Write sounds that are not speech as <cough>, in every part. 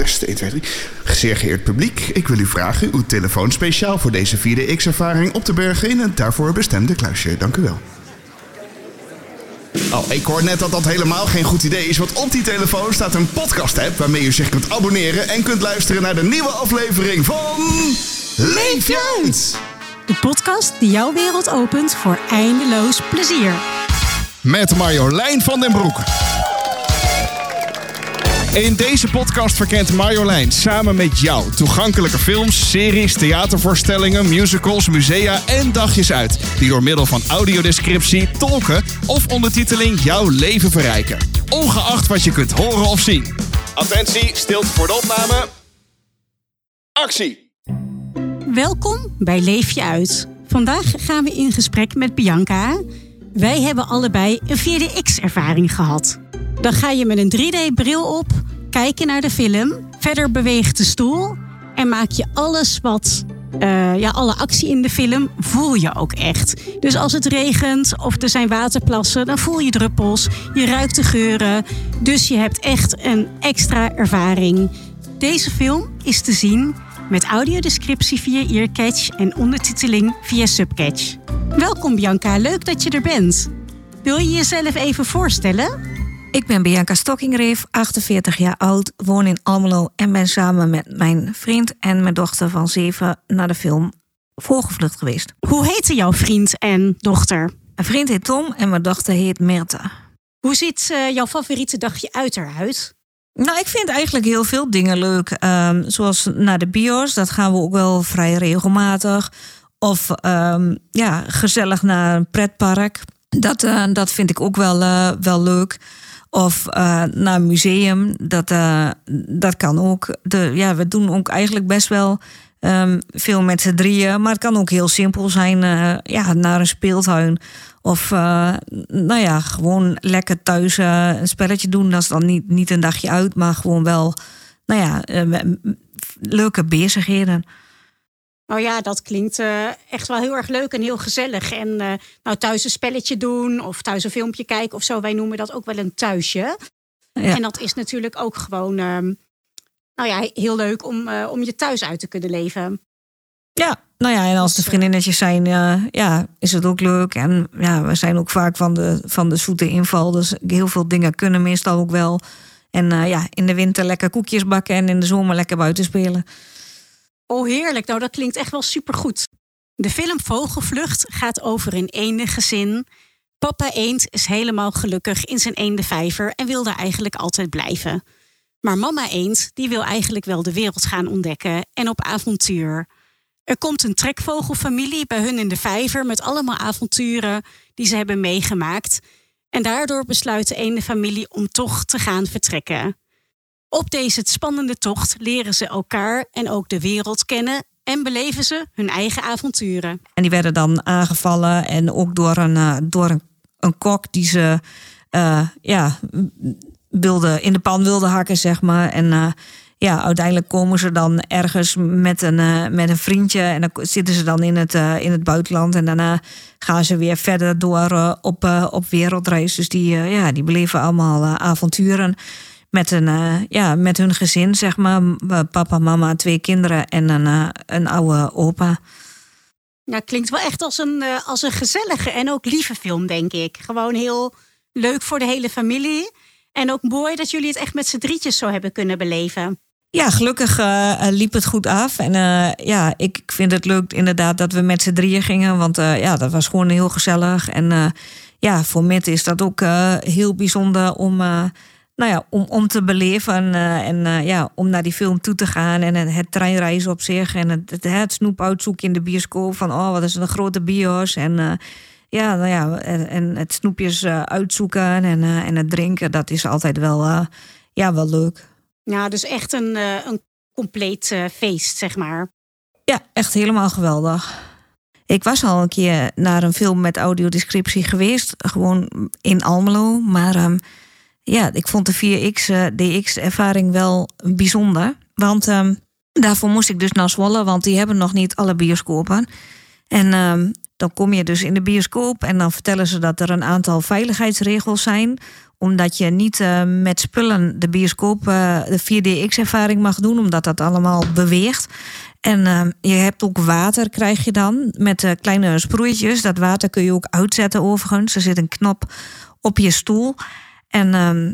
test 1, 2, 3. Zeer geëerd publiek, ik wil u vragen uw telefoon speciaal voor deze 4DX-ervaring op te bergen in het daarvoor bestemde kluisje. Dank u wel. Oh, ik hoor net dat dat helemaal geen goed idee is, want op die telefoon staat een podcast-app waarmee u zich kunt abonneren en kunt luisteren naar de nieuwe aflevering van Leef je uit! De podcast die jouw wereld opent voor eindeloos plezier. Met Marjolein van den Broek. In deze podcast verkent Marjolein samen met jou toegankelijke films, series, theatervoorstellingen, musicals, musea en dagjes uit. Die door middel van audiodescriptie, tolken of ondertiteling jouw leven verrijken. Ongeacht wat je kunt horen of zien. Attentie, stilte voor de opname. Actie! Welkom bij Leef je uit. Vandaag gaan we in gesprek met Bianca. Wij hebben allebei een 4DX-ervaring gehad. Dan ga je met een 3D-bril op, kijken naar de film, verder beweegt de stoel en maak je alles wat, uh, ja, alle actie in de film, voel je ook echt. Dus als het regent of er zijn waterplassen, dan voel je druppels, je ruikt de geuren. Dus je hebt echt een extra ervaring. Deze film is te zien met audiodescriptie via Earcatch en ondertiteling via Subcatch. Welkom Bianca, leuk dat je er bent. Wil je jezelf even voorstellen? Ik ben Bianca Stokkingreef, 48 jaar oud, woon in Almelo en ben samen met mijn vriend en mijn dochter van 7 naar de film Voorgevlucht geweest. Hoe heette jouw vriend en dochter? Mijn vriend heet Tom en mijn dochter heet Mirte. Hoe ziet uh, jouw favoriete dagje uit eruit? Nou, ik vind eigenlijk heel veel dingen leuk. Um, zoals naar de bios, dat gaan we ook wel vrij regelmatig. Of um, ja, gezellig naar een pretpark. Dat, uh, dat vind ik ook wel, uh, wel leuk. Of uh, naar een museum, dat, uh, dat kan ook. De, ja, we doen ook eigenlijk best wel um, veel met z'n drieën. Maar het kan ook heel simpel zijn, uh, ja, naar een speeltuin. Of nou ja, gewoon lekker thuis een spelletje doen. Dat is dan niet, niet een dagje uit, maar gewoon wel, nou ja, leuke bezigheden. Nou ja, dat klinkt uh, echt wel heel erg leuk en heel gezellig. En uh, nou, thuis een spelletje doen of thuis een filmpje kijken of zo. Wij noemen dat ook wel een thuisje. Ja. En dat is natuurlijk ook gewoon uh, nou ja, heel leuk om, uh, om je thuis uit te kunnen leven. Ja, nou ja, en als de vriendinnetjes zijn, ja, is het ook leuk. En ja, we zijn ook vaak van de, van de zoete inval. Dus heel veel dingen kunnen meestal ook wel. En ja, in de winter lekker koekjes bakken en in de zomer lekker buiten spelen. Oh, heerlijk. Nou, dat klinkt echt wel supergoed. De film Vogelvlucht gaat over een eendengezin. Papa eend is helemaal gelukkig in zijn eendenvijver en wil daar eigenlijk altijd blijven. Maar mama eend, die wil eigenlijk wel de wereld gaan ontdekken en op avontuur. Er komt een trekvogelfamilie bij hun in de vijver met allemaal avonturen die ze hebben meegemaakt. En daardoor besluit de ene familie om toch te gaan vertrekken. Op deze spannende tocht leren ze elkaar en ook de wereld kennen en beleven ze hun eigen avonturen. En die werden dan aangevallen en ook door een, uh, door een, een kok die ze uh, ja, wilde, in de pan wilde hakken, zeg maar. En uh, ja, uiteindelijk komen ze dan ergens met een, met een vriendje en dan zitten ze dan in het, in het buitenland. En daarna gaan ze weer verder door op, op wereldreis. Dus die, ja, die beleven allemaal avonturen met, een, uh, ja, met hun gezin, zeg maar. Papa, mama, twee kinderen en een, uh, een oude opa. Ja, klinkt wel echt als een, uh, als een gezellige en ook lieve film, denk ik. Gewoon heel leuk voor de hele familie. En ook mooi dat jullie het echt met z'n drietjes zo hebben kunnen beleven. Ja, gelukkig liep het goed af. En ja, ik, ik vind het leuk inderdaad dat we met z'n drieën gingen. Want ja, dat was gewoon heel gezellig. En ja, voor Met is dat ook heel bijzonder om nou ja, om, om te beleven uh, en uh, ja, om naar die film toe te gaan. En het, treinreizen op zich en het, het, het, snoep uitzoeken in de bioscoop. Van oh, wat is een grote bios. En ja, nou ja, en, en het snoepjes uitzoeken en, en het drinken, dat is altijd wel, ja, wel leuk. Ja, dus echt een, een compleet feest, zeg maar. Ja, echt helemaal geweldig. Ik was al een keer naar een film met audiodescriptie geweest, gewoon in Almelo. Maar um, ja, ik vond de 4X uh, DX-ervaring wel bijzonder. Want um, daarvoor moest ik dus naar Zwolle, want die hebben nog niet alle bioscopen. En um, dan kom je dus in de bioscoop en dan vertellen ze dat er een aantal veiligheidsregels zijn omdat je niet uh, met spullen de bioscoop, uh, de 4DX-ervaring mag doen, omdat dat allemaal beweegt. En uh, je hebt ook water, krijg je dan, met kleine sproeitjes. Dat water kun je ook uitzetten overigens. Er zit een knop op je stoel. En ehm,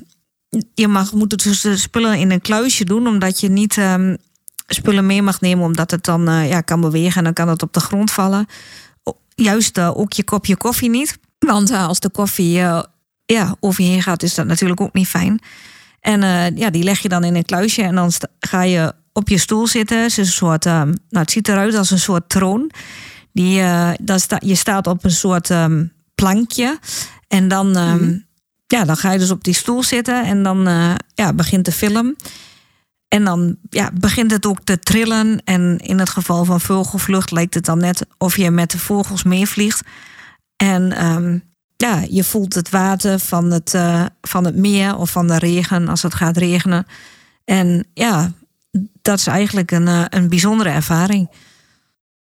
je mag, moet dus de spullen in een kluisje doen, omdat je niet um, spullen mee mag nemen, omdat het dan ja, kan bewegen en dan kan het op de grond vallen. Juist ook je kopje koffie niet. Want als de koffie ja, over je heen gaat, is dat natuurlijk ook niet fijn. En ja, die leg je dan in een kluisje en dan ga je op je stoel zitten. Het, is een soort, uh, nou, het ziet eruit als een soort troon. Die, sta, je staat op een soort plankje. En dan, mm ja, dan ga je dus op die stoel zitten en dan ja, begint de film. En dan ja, begint het ook te trillen. En in het geval van vogelvlucht lijkt het dan net of je met de vogels meevliegt. En um, ja, je voelt het water van het, uh, van het meer of van de regen als het gaat regenen. En ja, dat is eigenlijk een, uh, een bijzondere ervaring.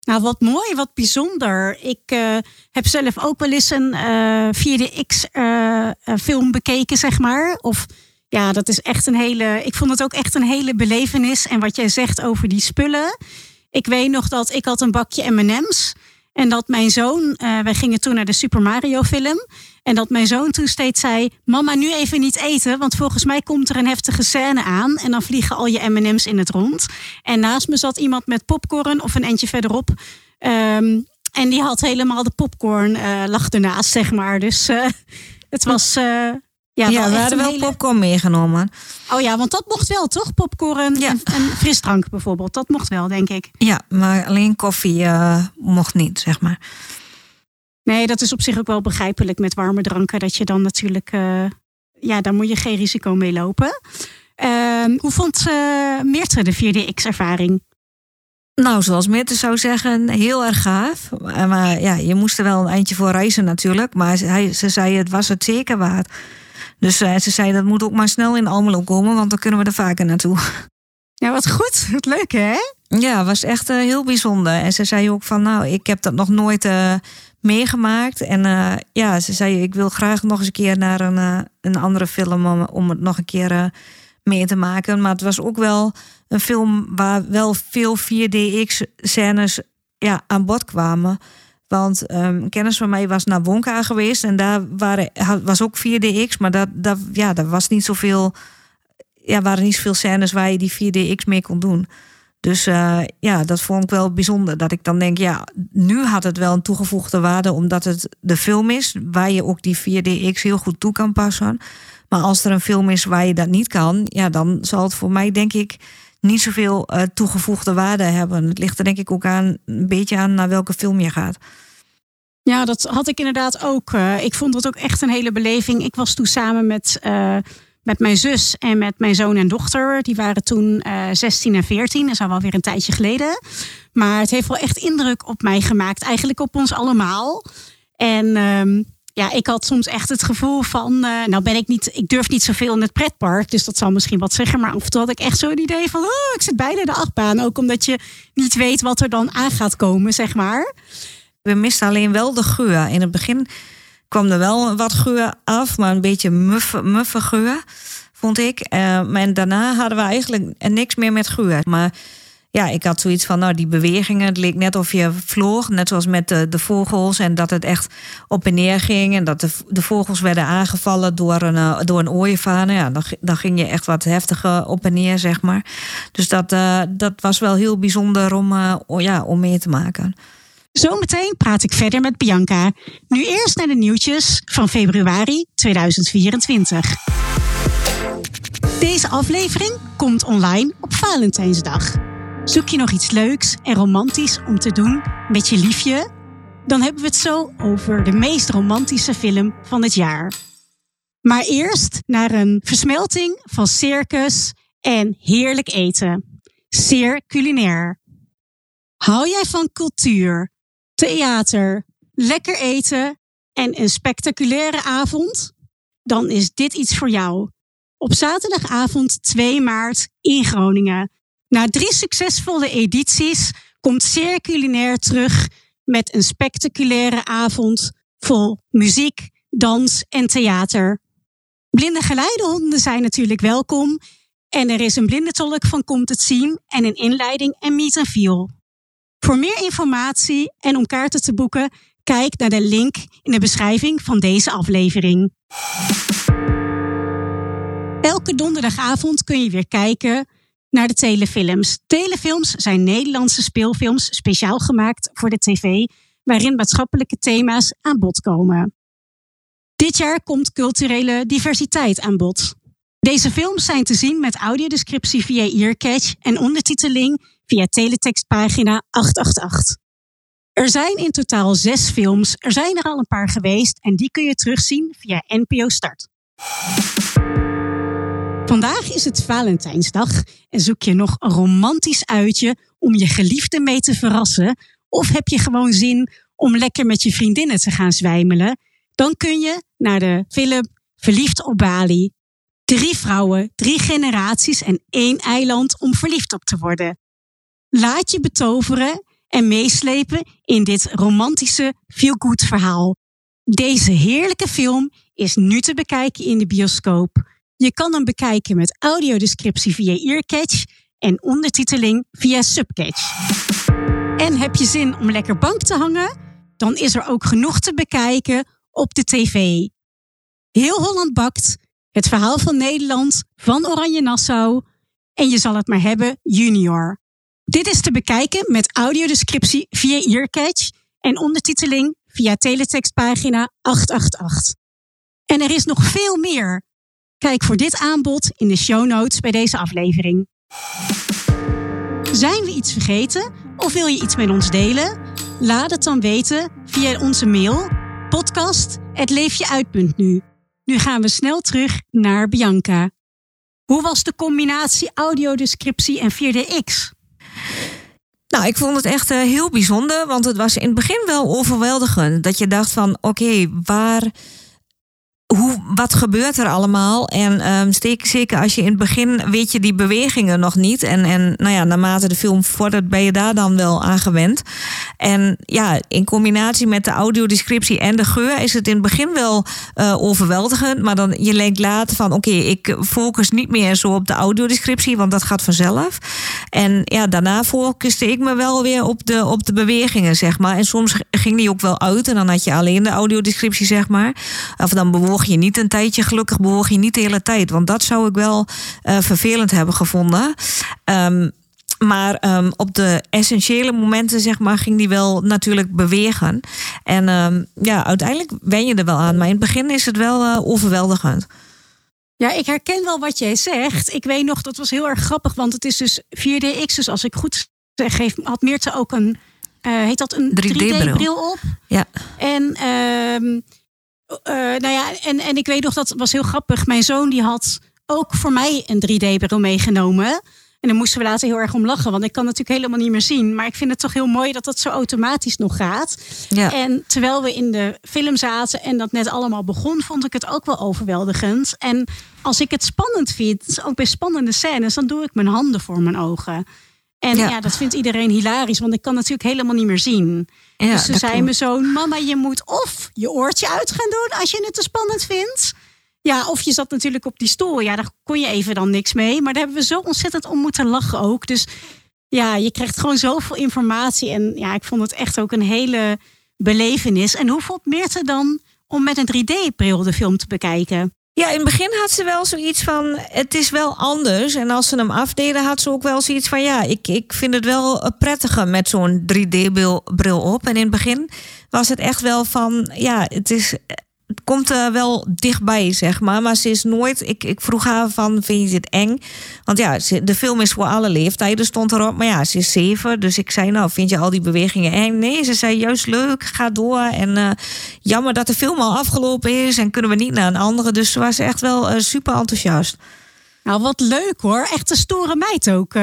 Nou, wat mooi, wat bijzonder. Ik uh, heb zelf ook wel eens een 4DX-film bekeken, zeg maar. Of ja, dat is echt een hele. Ik vond het ook echt een hele belevenis. En wat jij zegt over die spullen. Ik weet nog dat ik had een bakje MM's. En dat mijn zoon, uh, wij gingen toen naar de Super Mario film. En dat mijn zoon toen steeds zei: Mama, nu even niet eten. Want volgens mij komt er een heftige scène aan. En dan vliegen al je MM's in het rond. En naast me zat iemand met popcorn of een eentje verderop. Um, en die had helemaal de popcorn uh, lag ernaast, zeg maar. Dus uh, het was. Ja, ja we hadden wel hele... popcorn meegenomen. Oh ja, want dat mocht wel, toch? Popcorn ja. en, en, frisdrank bijvoorbeeld. Dat mocht wel, denk ik. Ja, maar alleen koffie uh, mocht niet, zeg maar. Nee, dat is op zich ook wel begrijpelijk met warme dranken. Dat je dan natuurlijk... Uh, ja, daar moet je geen risico mee lopen. Uh, hoe vond uh, Meertre de 4DX-ervaring? Nou, zoals Meerte zou zeggen, heel erg gaaf. Maar ja, je moest er wel een eindje voor reizen natuurlijk. Maar hij, ze zei, het was het zeker waard. Dus uh, ze zei dat moet ook maar snel in Almelo komen, want dan kunnen we er vaker naartoe. Ja, wat goed. <laughs> Wat leuk, hè? Ja, was echt uh, heel bijzonder. En ze zei ook van, nou, ik heb dat nog nooit uh, meegemaakt. En ja, ze zei, ik wil graag nog eens een keer naar een, een andere film om, om het nog een keer mee te maken. Maar het was ook wel een film waar wel veel 4DX-scènes ja, aan bod kwamen. Want een kennis van mij was naar Wonka geweest en daar waren, was ook 4DX, maar dat, dat, ja, daar was niet zoveel, ja, waren niet zoveel scènes waar je die 4DX mee kon doen. Dus uh, ja, dat vond ik wel bijzonder. Dat ik dan denk, ja, nu had het wel een toegevoegde waarde, omdat het de film is waar je ook die 4DX heel goed toe kan passen. Maar als er een film is waar je dat niet kan, ja, dan zal het voor mij, denk ik, niet zoveel uh, toegevoegde waarde hebben. Het ligt er denk ik ook aan, een beetje aan naar welke film je gaat. Ja, dat had ik inderdaad ook. Uh, ik vond het ook echt een hele beleving. Ik was toen samen met, uh, met mijn zus en met mijn zoon en dochter. Die waren toen uh, 16 en 14. Dat is al weer een tijdje geleden. Maar het heeft wel echt indruk op mij gemaakt. Eigenlijk op ons allemaal. En um, ja, ik had soms echt het gevoel van, nou ben ik niet, ik durf niet zoveel in het pretpark, dus dat zal misschien wat zeggen, maar af en toe had ik echt zo'n idee van, oh, ik zit bijna de achtbaan, ook omdat je niet weet wat er dan aan gaat komen, zeg maar. We misten alleen wel de geur. In het begin kwam er wel wat geur af, maar een beetje muffe, muffe geur, vond ik. Uh, en daarna hadden we eigenlijk niks meer met geur. Maar ja, ik had zoiets van, nou, die bewegingen, het leek net of je vloog, net zoals met de, de vogels, en dat het echt op en neer ging en dat de, de vogels werden aangevallen door een, uh, door een ooievaar. Nou ja, dan, ging je echt wat heftiger op en neer, zeg maar. Dus dat, uh, dat was wel heel bijzonder om, ja, om mee te maken. Zometeen praat ik verder met Bianca. Nu eerst naar de nieuwtjes van februari 2024. Deze aflevering komt online op Valentijnsdag. Zoek je nog iets leuks en romantisch om te doen met je liefje? Dan hebben we het zo over de meest romantische film van het jaar. Maar eerst naar een versmelting van circus en heerlijk eten. Zeer culinair. Hou jij van cultuur, theater, lekker eten en een spectaculaire avond? Dan is dit iets voor jou. Op zaterdagavond 2 maart in Groningen na drie succesvolle edities komt Zeer Culinair terug met een spectaculaire avond vol muziek, dans en theater. Blinde geleidehonden zijn natuurlijk welkom en er is een blindentolk van Komt het Zien en een inleiding en meet and feel. Voor meer informatie en om kaarten te boeken, kijk naar de link in de beschrijving van deze aflevering. Elke donderdagavond kun je weer kijken naar de telefilms. Telefilms zijn Nederlandse speelfilms speciaal gemaakt voor de tv, waarin maatschappelijke thema's aan bod komen. Dit jaar komt culturele diversiteit aan bod. Deze films zijn te zien met audiodescriptie via Earcatch en ondertiteling via teletextpagina 888. Er zijn in totaal zes films. Er zijn er al een paar geweest en die kun je terugzien via NPO Start. Vandaag is het Valentijnsdag en zoek je nog een romantisch uitje om je geliefde mee te verrassen? Of heb je gewoon zin om lekker met je vriendinnen te gaan zwijmelen? Dan kun je naar de film Verliefd op Bali. Drie vrouwen, drie generaties en één eiland om verliefd op te worden. Laat je betoveren en meeslepen in dit romantische feel-good verhaal. Deze heerlijke film is nu te bekijken in de bioscoop. Je kan hem bekijken met audiodescriptie via Earcatch en ondertiteling via Subcatch. En heb je zin om lekker bank te hangen? Dan is er ook genoeg te bekijken op de tv. Heel Holland bakt, het verhaal van Nederland, van Oranje Nassau en je zal het maar hebben junior. Dit is te bekijken met audiodescriptie via Earcatch en ondertiteling via teletextpagina 888. En er is nog veel meer. Kijk voor dit aanbod in de show notes bij deze aflevering. Zijn we iets vergeten of wil je iets met ons delen? Laat het dan weten via onze mail podcast@leefjeuit.nu. Nu gaan we snel terug naar Bianca. Hoe was de combinatie audiodescriptie en 4DX? Nou, ik vond het echt uh, heel bijzonder, want het was in het begin wel overweldigend. Dat je dacht van, oké, waar wat gebeurt er allemaal? En um, steek, zeker als je in het begin weet je die bewegingen nog niet. En, en nou ja, naarmate de film vordert, ben je daar dan wel aan gewend. En ja, in combinatie met de audiodescriptie en de geur is het in het begin wel uh, overweldigend. Maar dan je leek later van oké, ik focus niet meer zo op de audiodescriptie, want dat gaat vanzelf. En ja, daarna focuste ik me wel weer op de, op de bewegingen, zeg maar. En soms ging die ook wel uit en dan had je alleen de audiodescriptie, zeg maar. Of dan bewoog je niet een tijdje, gelukkig bewoog je niet de hele tijd. Want dat zou ik wel uh, vervelend hebben gevonden. Um, maar um, op de essentiële momenten, zeg maar, ging die wel natuurlijk bewegen. En um, ja, uiteindelijk wen je er wel aan. Maar in het begin is het wel uh, overweldigend. Ja, ik herken wel wat jij zegt. Ik weet nog, dat was heel erg grappig, want het is dus 4DX. Dus als ik goed zeg, had Meerte ook een, uh, heet dat een 3D-bril 3D op? Ja. En um, uh, nou ja, en, en ik weet nog, dat was heel grappig. Mijn zoon die had ook voor mij een 3D-bril meegenomen. En dan moesten we later heel erg om lachen, want ik kan natuurlijk helemaal niet meer zien. Maar ik vind het toch heel mooi dat dat zo automatisch nog gaat. Ja. En terwijl we in de film zaten en dat net allemaal begon, vond ik het ook wel overweldigend. En als ik het spannend vind, ook bij spannende scènes, dan doe ik mijn handen voor mijn ogen. En ja. ja. dat vindt iedereen hilarisch, want ik kan natuurlijk helemaal niet meer zien. Ja, dus ze zei me zo: Mama, je moet of je oortje uit gaan doen als je het te spannend vindt. Ja, of je zat natuurlijk op die stoel. Ja, daar kon je even dan niks mee. Maar daar hebben we zo ontzettend om moeten lachen ook. Dus ja, je krijgt gewoon zoveel informatie. En ja, ik vond het echt ook een hele belevenis. En hoe voelt Meerte dan om met een 3D-bril de film te bekijken? Ja, in het begin had ze wel zoiets van: het is wel anders. En als ze hem afdeden, had ze ook wel zoiets van: ja, ik, ik vind het wel prettiger met zo'n 3D-bril op. En in het begin was het echt wel van: ja, het is komt er wel dichtbij, zeg maar. Maar ze is nooit. Ik, ik vroeg haar van: vind je dit eng? Want ja, de film is voor alle leeftijden, stond erop. Maar ja, ze is zeven. Dus ik zei: Nou, vind je al die bewegingen eng? Nee, ze zei juist leuk, ga door. En uh, jammer dat de film al afgelopen is en kunnen we niet naar een andere. Dus ze was echt wel uh, super enthousiast. Nou, wat leuk hoor. Echt een stoere meid ook.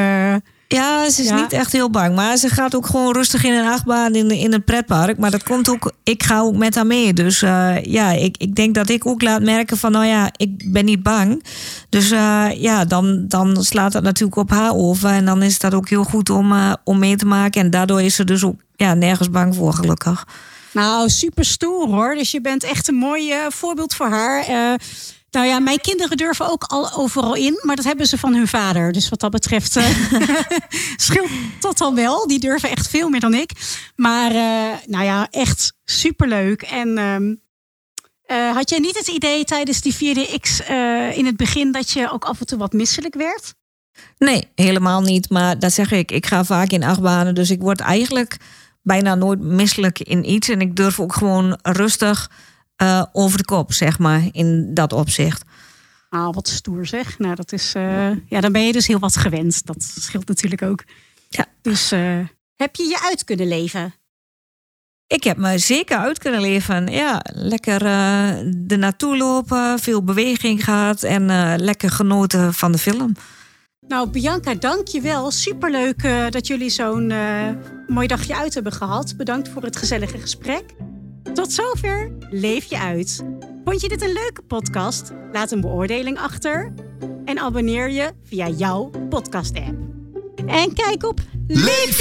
Ja, ze is Ja. niet echt heel bang. Maar ze gaat ook gewoon rustig in een achtbaan in, in een pretpark. Maar dat komt ook, ik ga ook met haar mee. Dus eh, ja, ik, ik denk dat ik ook laat merken van, nou ja, ik ben niet bang. Dus eh, ja, dan, dan slaat dat natuurlijk op haar over. En dan is dat ook heel goed om, eh, om mee te maken. En daardoor is ze dus ook ja, nergens bang voor, gelukkig. Nou, super stoer hoor. Dus je bent echt een mooi voorbeeld voor haar. Nou ja, mijn kinderen durven ook al overal in, maar dat hebben ze van hun vader. Dus wat dat betreft eh, <laughs> scheelt dat dan wel. Die durven echt veel meer dan ik. Maar eh, nou ja, echt superleuk. En ehm, eh, had jij niet het idee tijdens die 4DX eh in het begin dat je ook af en toe wat misselijk werd? Nee, helemaal niet. Maar dat zeg ik. Ik ga vaak in achtbanen. Dus ik word eigenlijk bijna nooit misselijk in iets. En ik durf ook gewoon rustig eh, over de kop, zeg maar, in dat opzicht. Ah, wat stoer zeg. Nou, dat is. eh, ja, dan ben je dus heel wat gewend. Dat scheelt natuurlijk ook. Ja. Dus eh, heb je je uit kunnen leven? Ik heb me zeker uit kunnen leven. Ja, lekker er naartoe lopen, veel beweging gehad en lekker genoten van de film. Nou, Bianca, dank je wel. Superleuk dat jullie zo'n mooi dagje uit hebben gehad. Bedankt voor het gezellige gesprek. Tot zover. Leef je uit. Vond je dit een leuke podcast? Laat een beoordeling achter. En abonneer je via jouw podcast-app. En kijk op Leef